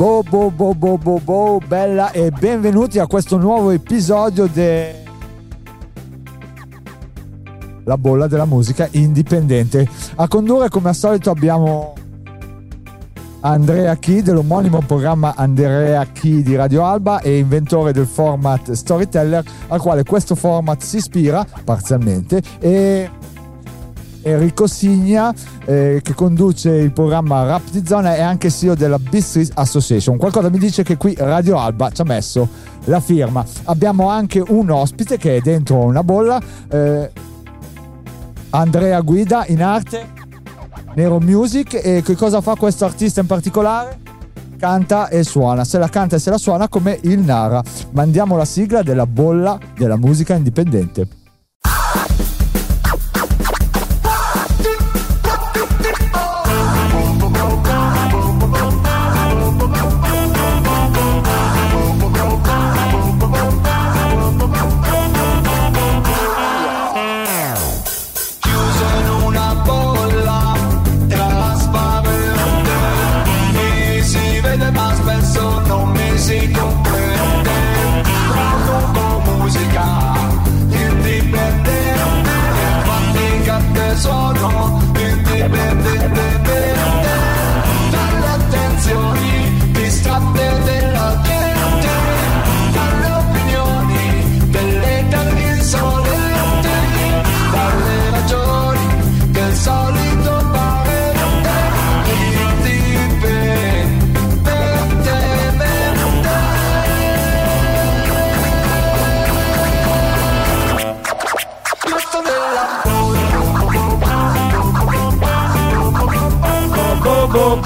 Bo bo bo bo bo bo bella e benvenuti a questo nuovo episodio de La bolla della musica indipendente. A condurre come al solito abbiamo Andrea Chi dell'omonimo programma Andrea Chi di Radio Alba e inventore del format Storyteller al quale questo format si ispira parzialmente e Enrico Signa eh, che conduce il programma Rap di Zona e anche CEO della Bistris Association. Qualcosa mi dice che qui Radio Alba ci ha messo la firma. Abbiamo anche un ospite che è dentro una bolla, eh, Andrea Guida in arte, Nero Music e che cosa fa questo artista in particolare? Canta e suona, se la canta e se la suona come il Nara. Mandiamo la sigla della bolla della musica indipendente.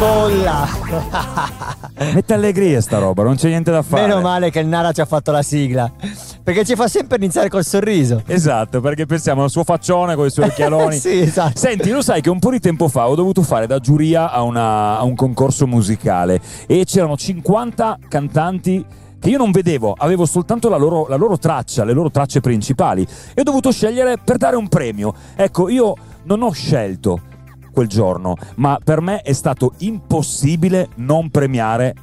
Bolla. Mette allegria sta roba, non c'è niente da fare. Meno male che il Nara ci ha fatto la sigla. Perché ci fa sempre iniziare col sorriso. Esatto, perché pensiamo al suo faccione con i suoi occhialoni. sì, esatto. Senti, lo sai che un po' di tempo fa ho dovuto fare da giuria a, una, a un concorso musicale e c'erano 50 cantanti che io non vedevo, avevo soltanto la loro, la loro traccia, le loro tracce principali e ho dovuto scegliere per dare un premio. Ecco, io non ho scelto quel giorno, ma per me è stato impossibile non premiare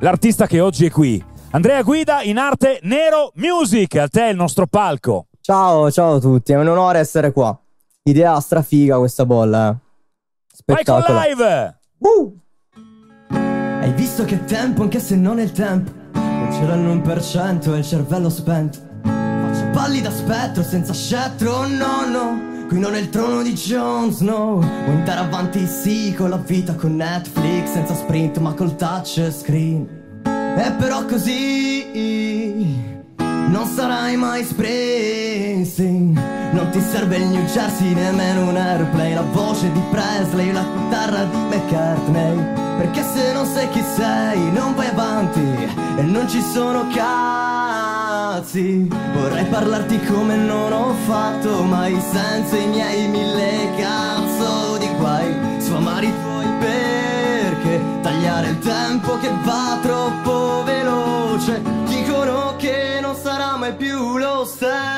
l'artista che oggi è qui. Andrea Guida in arte Nero Music, a te il nostro palco. Ciao, ciao a tutti, è un onore essere qua. Idea strafiga questa bolla. Eh. Spettacolo. Vai con live! Uh! Hai visto che tempo anche se non è il tempo? Non c'era l'1% e il cervello spento. Faccio balli da spettro senza scettro, no, no. Qui non è il trono di Jon Snow. Vuoi andare avanti? Sì con la vita con Netflix Senza sprint ma col touch screen. E però così non sarai mai Springsteen Non ti serve il New Jersey nemmeno un airplane. La voce di Presley, la chitarra di McCartney. Perché se non sai chi sei non vai avanti. E non ci sono casi cazzi Vorrei parlarti come non ho fatto mai Senza i miei mille cazzo di guai. Sfamare i tuoi perché Tagliare il tempo che va troppo veloce. Dicono che non sarà mai più lo stesso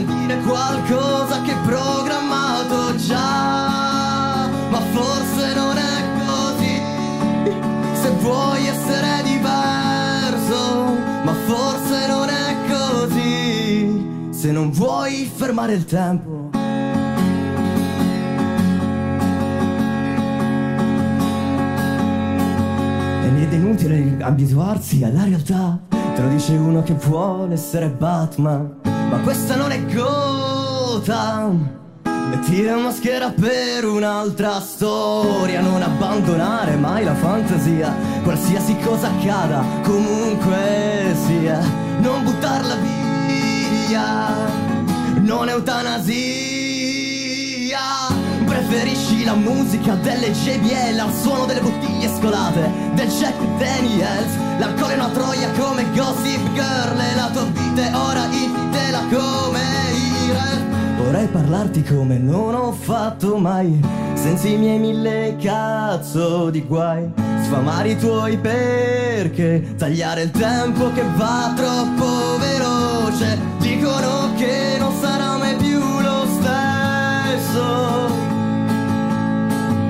sia scandire qualcosa che programmato già, ma forse non è così. Se vuoi essere diverso, ma forse non è così. Se non vuoi fermare il tempo. Ed è inutile abituarsi alla realtà. Te lo dice uno che vuole essere Batman ma questa non è Gotham Metti la maschera per un'altra storia. Non abbandonare mai la fantasia. Qualsiasi cosa accada, comunque sia. Non buttarla via. Non eutanasia. Preferisci la musica delle JBL al suono delle bottiglie scolate. Del Jack Daniels. L'alcol è una troia come Gossip Girl parlarti come non ho fatto mai Senza i miei mille cazzo di guai sfamare i tuoi perché tagliare il tempo che va troppo veloce. Dicono che non sarà mai più lo stesso.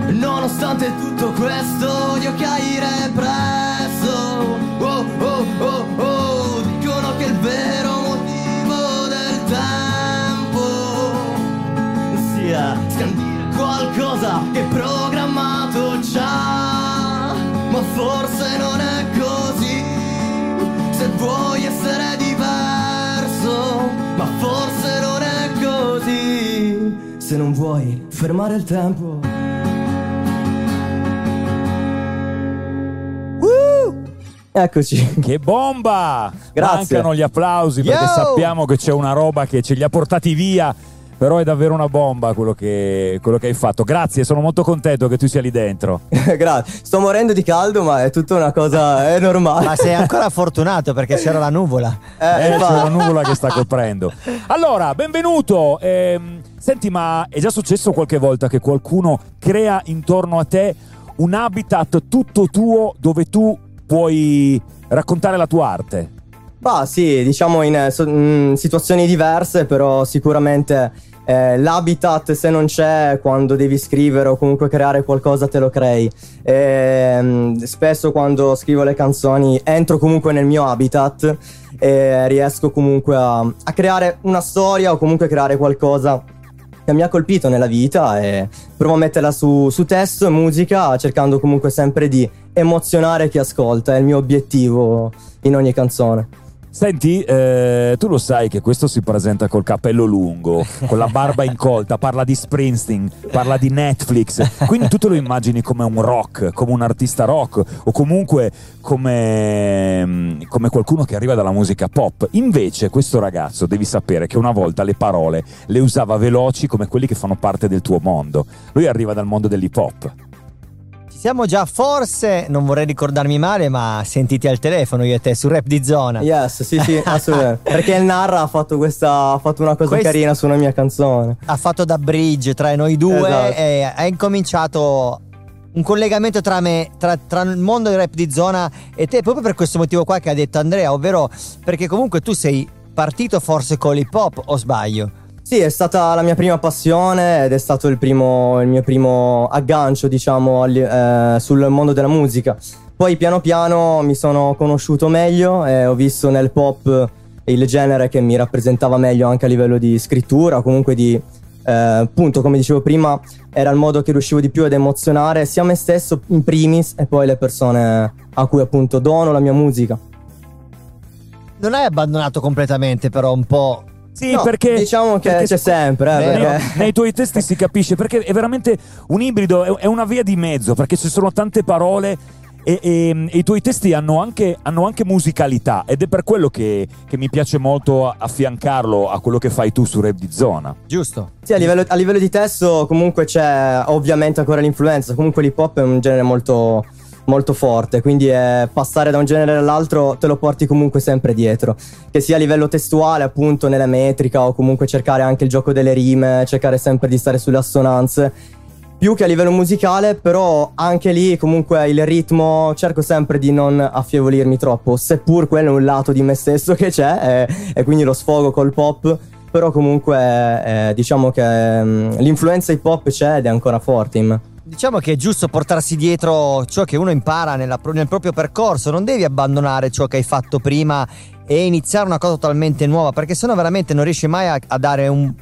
Nonostante tutto questo odio che hai represso. Oh, oh, qualcosa che programmato già. Ma forse non è così. Se vuoi essere diverso, ma forse non è così. Se non vuoi fermare il tempo. Eccoci. Che bomba! Grazie. Mancano gli applausi perché Yo! sappiamo che c'è una roba che ce li ha portati via. Però è davvero una bomba quello che, quello che hai fatto. Grazie, sono molto contento che tu sia lì dentro. Grazie. Sto morendo di caldo, ma è tutta una cosa. è normale. Ma sei ancora fortunato perché c'era la nuvola. Eh, Eh, c'è infatti. una nuvola che sta coprendo. Allora, benvenuto. Ehm, senti, ma è già successo qualche volta che qualcuno crea intorno a te un habitat tutto tuo dove tu puoi raccontare la tua arte? Bah, sì, diciamo in eh, so- mm, situazioni diverse, però sicuramente eh, l'habitat se non c'è quando devi scrivere o comunque creare qualcosa te lo crei. Ehm, spesso quando scrivo le canzoni entro comunque nel mio habitat e riesco comunque a, a creare una storia o comunque creare qualcosa che mi ha colpito nella vita e provo a metterla su, su testo e musica cercando comunque sempre di emozionare chi ascolta, è il mio obiettivo in ogni canzone. Senti, eh, tu lo sai che questo si presenta col capello lungo, con la barba incolta, parla di Springsteen, parla di Netflix, quindi tu te lo immagini come un rock, come un artista rock o comunque come, mm, come qualcuno che arriva dalla musica pop. Invece questo ragazzo devi sapere che una volta le parole le usava veloci come quelli che fanno parte del tuo mondo. Lui arriva dal mondo dell'hip hop. Siamo già forse, non vorrei ricordarmi male, ma sentiti al telefono io e te su Rap di Zona. Yes, sì, sì, assolutamente. Perché il Narra ha fatto questa ha fatto una cosa Quest- carina su una mia canzone. Ha fatto da bridge tra noi due Esatto. e ha incominciato un collegamento tra me, tra, tra il mondo del rap di zona e te, proprio per questo motivo qua che ha detto Andrea, ovvero perché comunque tu sei partito forse con l'hip hop o sbaglio? Sì, è stata la mia prima passione ed è stato il, primo, il mio primo aggancio, diciamo, al- eh, sul mondo della musica. Poi piano piano mi sono conosciuto meglio e ho visto nel pop il genere che mi rappresentava meglio anche a livello di scrittura, comunque di... eh, appunto, come dicevo prima, era il modo che riuscivo di più ad emozionare sia me stesso in primis e poi le persone a cui appunto dono la mia musica. Non hai abbandonato completamente però un po'... Sì, No, perché diciamo che perché c'è sempre, eh, perché- nei tuoi testi si capisce perché è veramente un ibrido, è- è una via di mezzo perché ci sono tante parole e, e- e i tuoi testi hanno anche, hanno anche musicalità ed è per quello che, che mi piace molto affiancarlo a quello che fai tu su Rap di Zona. Giusto? Sì, a livello, a livello di testo comunque c'è ovviamente ancora l'influenza, comunque l'hip hop è un genere molto, molto forte, quindi eh, passare da un genere all'altro te lo porti comunque sempre dietro, che sia a livello testuale appunto nella metrica o comunque cercare anche il gioco delle rime, cercare sempre di stare sulle assonanze, più che a livello musicale, però anche lì comunque il ritmo cerco sempre di non affievolirmi troppo, seppur quello è un lato di me stesso che c'è e, e quindi lo sfogo col pop. Però comunque eh, diciamo che mm, l'influenza hip hop c'è ed è ancora forte in me. Diciamo che è giusto portarsi dietro ciò che uno impara nella nel proprio percorso, non devi abbandonare ciò che hai fatto prima e iniziare una cosa totalmente nuova, perché sennò veramente non riesci mai a, a dare un,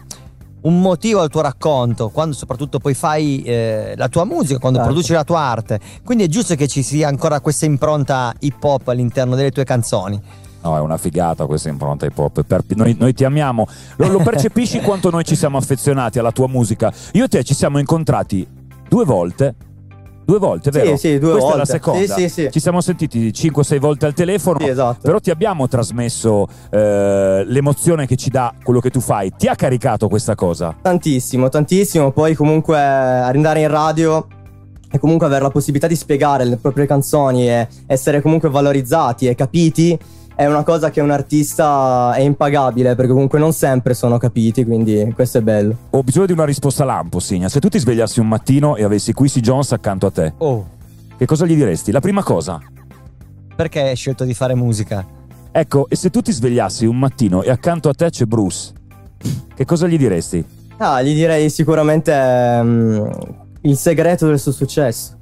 un motivo al tuo racconto, quando soprattutto poi fai eh, la tua musica, quando Certo. produci la tua arte. Quindi è giusto che ci sia ancora questa impronta hip hop all'interno delle tue canzoni. No, è una figata questa impronta hip hop. Noi, noi ti amiamo. Lo, lo percepisci quanto noi ci siamo affezionati alla tua musica? Io e te ci siamo incontrati due volte. Due volte, Sì, vero? sì, due Questa è la volte. seconda. Sì, sì, sì. Ci siamo sentiti 5-6 volte al telefono. Sì, esatto. Però ti abbiamo trasmesso eh, l'emozione che ci dà quello che tu fai. Ti ha caricato questa cosa? Tantissimo, tantissimo. Poi comunque andare in radio e comunque avere la possibilità di spiegare le proprie canzoni e essere comunque valorizzati e capiti è una cosa che un artista è impagabile perché comunque non sempre sono capiti, quindi questo è bello. Ho bisogno di una risposta lampo, Signa. Se tu ti svegliassi un mattino e avessi Quincy Jones accanto a te, Oh, che cosa gli diresti? La prima cosa. Perché hai scelto di fare musica? Ecco, e se tu ti svegliassi un mattino e accanto a te c'è Bruce, che cosa gli diresti? Ah, gli direi sicuramente ehm, il segreto del suo successo.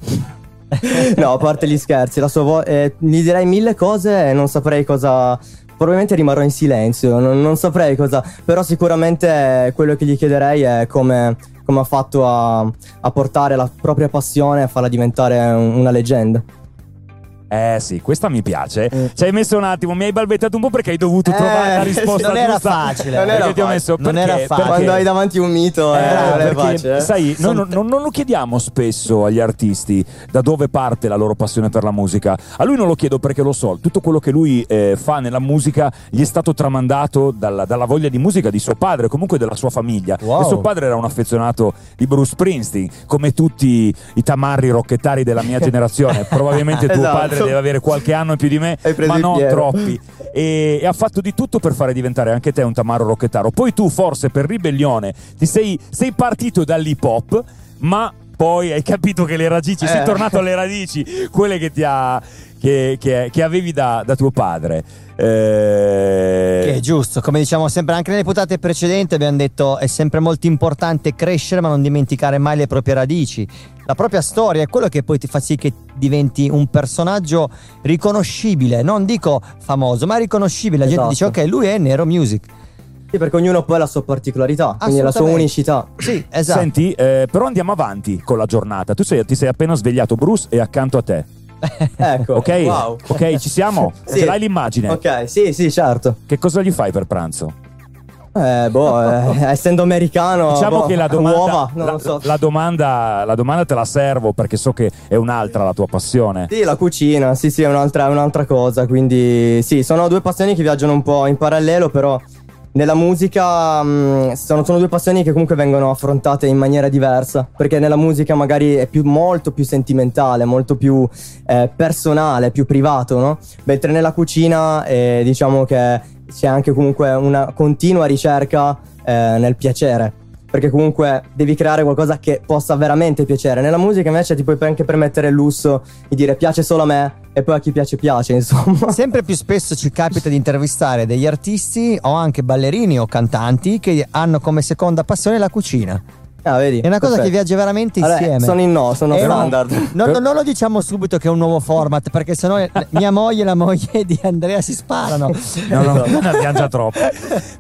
no, a parte gli scherzi, la sua vo- eh, gli direi mille cose e non saprei cosa. Probabilmente rimarrò in silenzio, non, non saprei cosa. Però sicuramente quello che gli chiederei è come, come ha fatto a, a portare la propria passione e a farla diventare un- una leggenda. Eh sì, questa mi piace. Mm. Ci hai messo un attimo, mi hai balbettato un po' perché hai dovuto Eh, trovare la risposta non era giusta. facile. Non Perché era ti ho facile. messo Non perché- era facile. perché- Quando hai davanti un mito, eh, Eh, non è perché, facile. sai, non, non- non lo chiediamo spesso agli artisti da dove parte la loro passione per la musica. A lui non lo chiedo perché lo so, tutto quello che lui eh, fa nella musica gli è stato tramandato dalla, dalla voglia di musica di suo padre, comunque della sua famiglia. Wow. E suo padre era un affezionato di Bruce Springsteen, come tutti i tamarri rocchettari della mia generazione. Probabilmente tuo Esatto. Padre deve avere qualche anno in più di me, ma non troppi. E, e ha fatto di tutto per fare diventare anche te un tamarro rocchettaro. Poi tu, forse per ribellione, ti sei, sei partito dall'hip hop, ma poi hai capito che le radici, sei Eh. tornato alle radici, quelle che, ti ha, che, che- che avevi da, da tuo padre. Eh, Che è giusto, come diciamo sempre anche nelle puntate precedenti abbiamo detto è sempre molto importante crescere ma non dimenticare mai le proprie radici. La propria storia è quello che poi ti fa sì che diventi un personaggio riconoscibile, non dico famoso, ma riconoscibile. La gente Esatto. dice ok, lui è Nero Music. Sì, perché ognuno poi ha la sua particolarità, quindi la sua unicità. Sì, esatto. Senti, eh, però andiamo avanti con la giornata. Tu sei- ti sei appena svegliato, Bruce, e accanto a te. Ecco, Ok? wow. Ok, ci siamo? Sì. Ce l'hai l'immagine? Ok, sì, sì, certo. Che cosa gli fai per pranzo? Eh, boh, eh, essendo americano, Diciamo boh, che la domanda, uova, non la, lo so. la domanda, la domanda te la servo perché so che è un'altra la tua passione. Sì, la cucina, sì, sì, è un'altra, è un'altra cosa. Quindi, sì, sono due passioni che viaggiano un po' in parallelo, però nella musica mh, sono, sono due passioni che comunque vengono affrontate in maniera diversa. Perché nella musica magari è più, molto più sentimentale, molto più eh, personale, più privato, no? Mentre nella cucina, eh, diciamo che c'è anche comunque una continua ricerca eh, nel piacere. Perché comunque devi creare qualcosa che possa veramente piacere. Nella musica invece ti puoi anche permettere il lusso di dire piace solo a me e poi a chi piace piace, insomma. Sempre più spesso ci capita di intervistare degli artisti o anche ballerini o cantanti che hanno come seconda passione la cucina. Ah, vedi? È una cosa che Perfetto. viaggia veramente Allora, insieme. sono in no, sono Eh, no. standard. No, no, non lo diciamo subito che è un nuovo format, perché sennò mia moglie e la moglie di Andrea si sparano. No, no, ne abbiamo già troppo.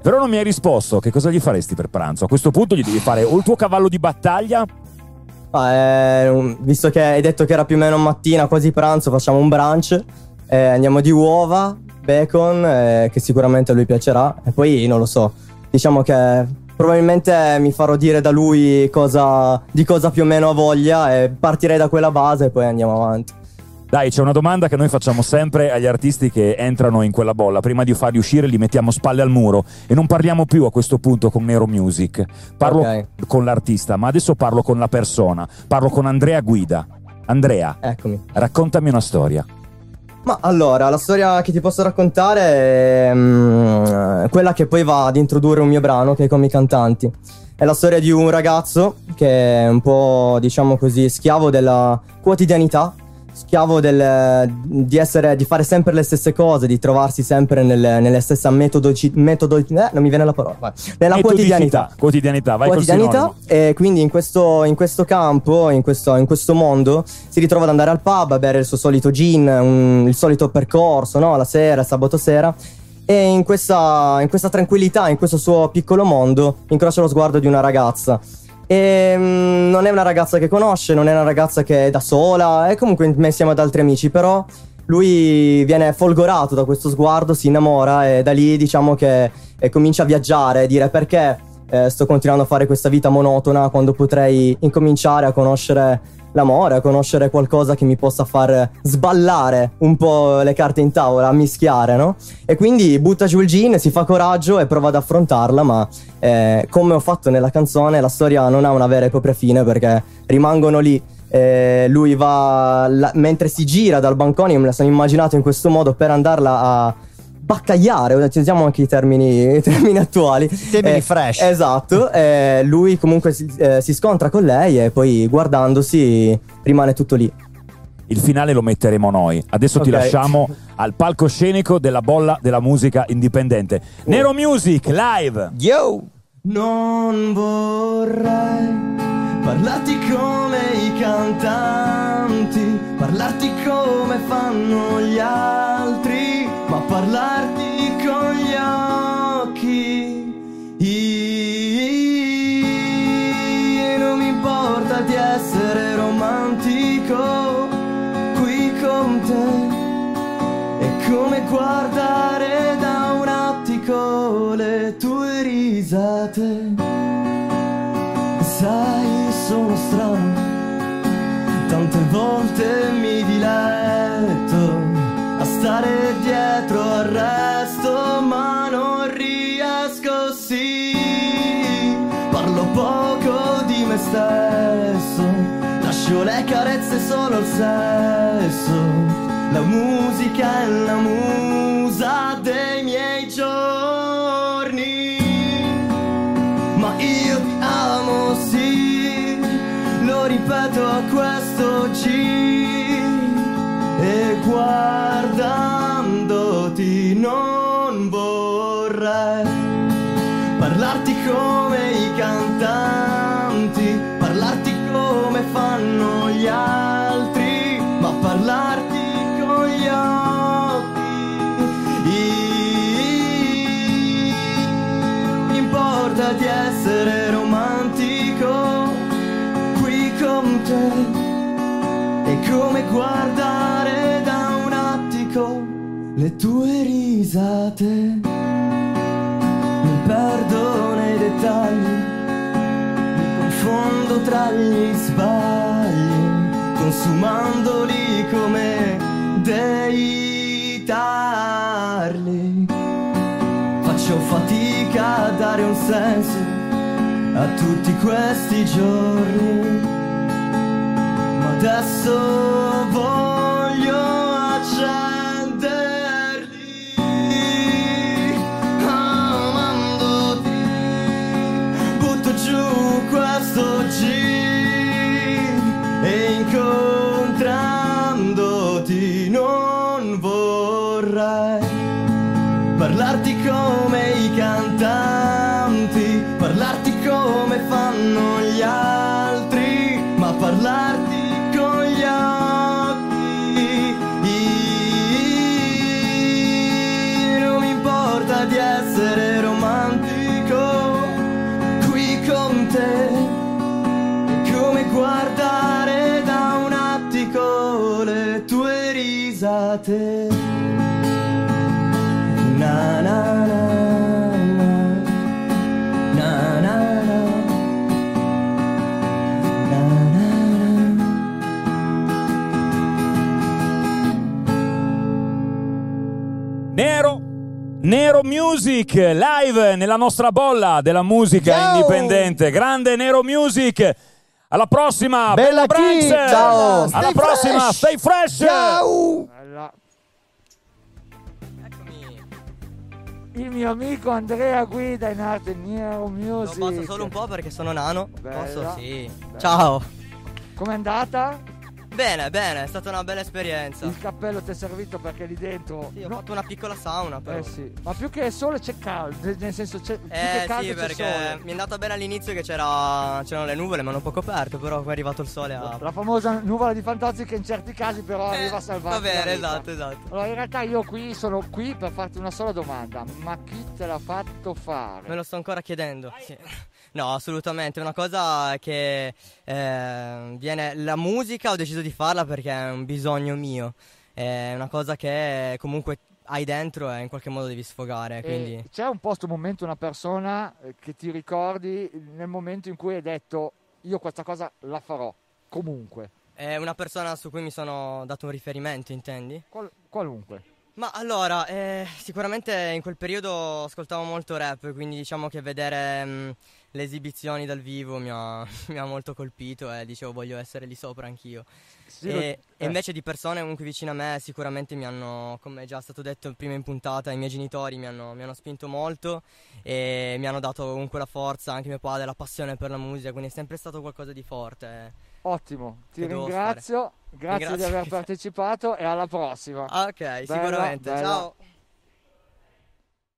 Però non mi hai risposto. Che cosa gli faresti per pranzo? A questo punto gli devi fare o il tuo cavallo di battaglia. Ah, eh, visto che hai detto che era più o meno mattina, quasi pranzo, facciamo un brunch. Eh, andiamo di uova, bacon, eh, che sicuramente a lui piacerà. E poi non lo so. Diciamo che probabilmente mi farò dire da lui cosa, di cosa più o meno ha voglia e partirei da quella base e poi andiamo avanti. Dai, c'è una domanda che noi facciamo sempre agli artisti che entrano in quella bolla. Prima di farli uscire, li mettiamo spalle al muro e non parliamo più a questo punto con Nero Music. Parlo Ok. con l'artista, ma adesso parlo con la persona. Parlo con Andrea Guida. Andrea, Eccomi. raccontami una storia. Ma allora, la storia che ti posso raccontare è mm, quella che poi va ad introdurre un mio brano che è Come i cantanti. È la storia di un ragazzo che è un po', diciamo così, schiavo della quotidianità, schiavo del- di, essere, di fare sempre le stesse cose, di trovarsi sempre nelle, nelle stesse metodologi- metodo, eh, non mi viene la parola, vai. nella quotidianità Quotidianità, vai quotidianità e quindi in questo, in questo campo, in questo, in questo mondo, si ritrova ad andare al pub a bere il suo solito gin, un- il solito percorso, no? La sera, sabato sera. E in questa, in questa tranquillità, in questo suo piccolo mondo, incrocia lo sguardo di una ragazza. E mm, non è una ragazza che conosce, non è una ragazza che è da sola, è comunque insieme ad altri amici, però lui viene folgorato da questo sguardo, si innamora e da lì diciamo che comincia a viaggiare e dire perché eh, sto continuando a fare questa vita monotona quando potrei incominciare a conoscere l'amore, a conoscere qualcosa che mi possa far sballare un po' le carte in tavola, a mischiare, no? E quindi butta giù il gin, si fa coraggio e prova ad affrontarla, ma eh, come ho fatto nella canzone, la storia non ha una vera e propria fine perché rimangono lì. eh, lui va la- mentre si gira dal bancone, me la sono immaginato in questo modo per andarla a baccagliare, usiamo anche i termini, i termini attuali. Termini Eh, fresh. Esatto, eh, lui comunque si, eh, si scontra con lei e poi guardandosi rimane tutto lì. il finale lo metteremo noi. Adesso ti Ok. lasciamo al palcoscenico della bolla della musica indipendente. Nero Music live. Yo! Non vorrei parlarti come i cantanti, parlarti come fanno gli altri, ma parlarti con gli occhi. E non mi importa di essere romantico qui con te. È come guardare da un attico le tue risate. Sai, sono strano, tante volte mi diletto stare dietro al resto, ma non riesco, sì. Parlo poco di me stesso, lascio le carezze solo al sesso. La musica è la musa dei miei giorni. Ma io ti amo, sì, lo ripeto a questo giro. E guardandoti vorrei parlarti come i cantanti, parlarti come fanno gli altri, ma parlarti con gli occhi. Mi importa di essere romantico qui con te. È come guardare da un attico le tue risate. Dettagli, mi confondo tra gli sbagli, consumandoli come dei tarli. Faccio fatica a dare un senso a tutti questi giorni, ma adesso voglio vorrei parlarti come i cantanti, parlarti come fanno gli altri, ma parlarti con gli occhi. Non mi importa di essere romantico qui con te, come guardare da un attico le tue risate. Nero Music live nella nostra bolla della musica Ciao! indipendente. Grande Nero Music. Alla prossima, Bella Branks. Kid, ciao! Alla Stay prossima, fresh! stay fresh. Ciao! Bella. Eccomi, Il mio amico Andrea Guida in arte Nero lo Music. passo solo un po' perché sono nano. Bella. Posso? Sì. Bella. Ciao. Com'è andata? Bene, bene, è stata una bella esperienza. Il cappello ti è servito perché lì dentro. Sì, ho no- fatto una piccola sauna però. Eh sì, ma più che sole c'è caldo, nel senso c'è più che Eh caldo sì, c'è perché sole. mi è andata bene all'inizio che c'era, c'erano le nuvole, ma hanno un po' coperto, però poi è arrivato il sole a... La famosa nuvola di fantazzi che in certi casi però Eh, arriva a salvarti Va bene, la vita. esatto, esatto. Allora in realtà io qui sono qui per farti una sola domanda, ma chi te l'ha fatto fare? Me lo sto ancora chiedendo. Sì. No, assolutamente, è una cosa che eh, viene... La musica ho deciso di farla perché è un bisogno mio, è una cosa che comunque hai dentro e in qualche modo devi sfogare, quindi... c'è un posto, un momento, una persona eh, che ti ricordi nel momento in cui hai detto io questa cosa la farò, comunque, È una persona su cui mi sono dato un riferimento, intendi? qual- qualunque. Ma allora, eh, sicuramente in quel periodo ascoltavo molto rap, quindi diciamo che vedere mm, le esibizioni dal vivo mi ha, mi ha molto colpito e dicevo voglio essere lì sopra anch'io. Sì, e, lo- e eh. invece di persone comunque vicine a me sicuramente mi hanno, come è già stato detto prima in puntata, i miei genitori mi hanno, mi hanno spinto molto e mi hanno dato comunque la forza, anche mio padre, la passione per la musica, quindi è sempre stato qualcosa di forte. Ottimo, ti ringrazio, grazie di aver partecipato e alla prossima. Ok, sicuramente. bella. Ciao.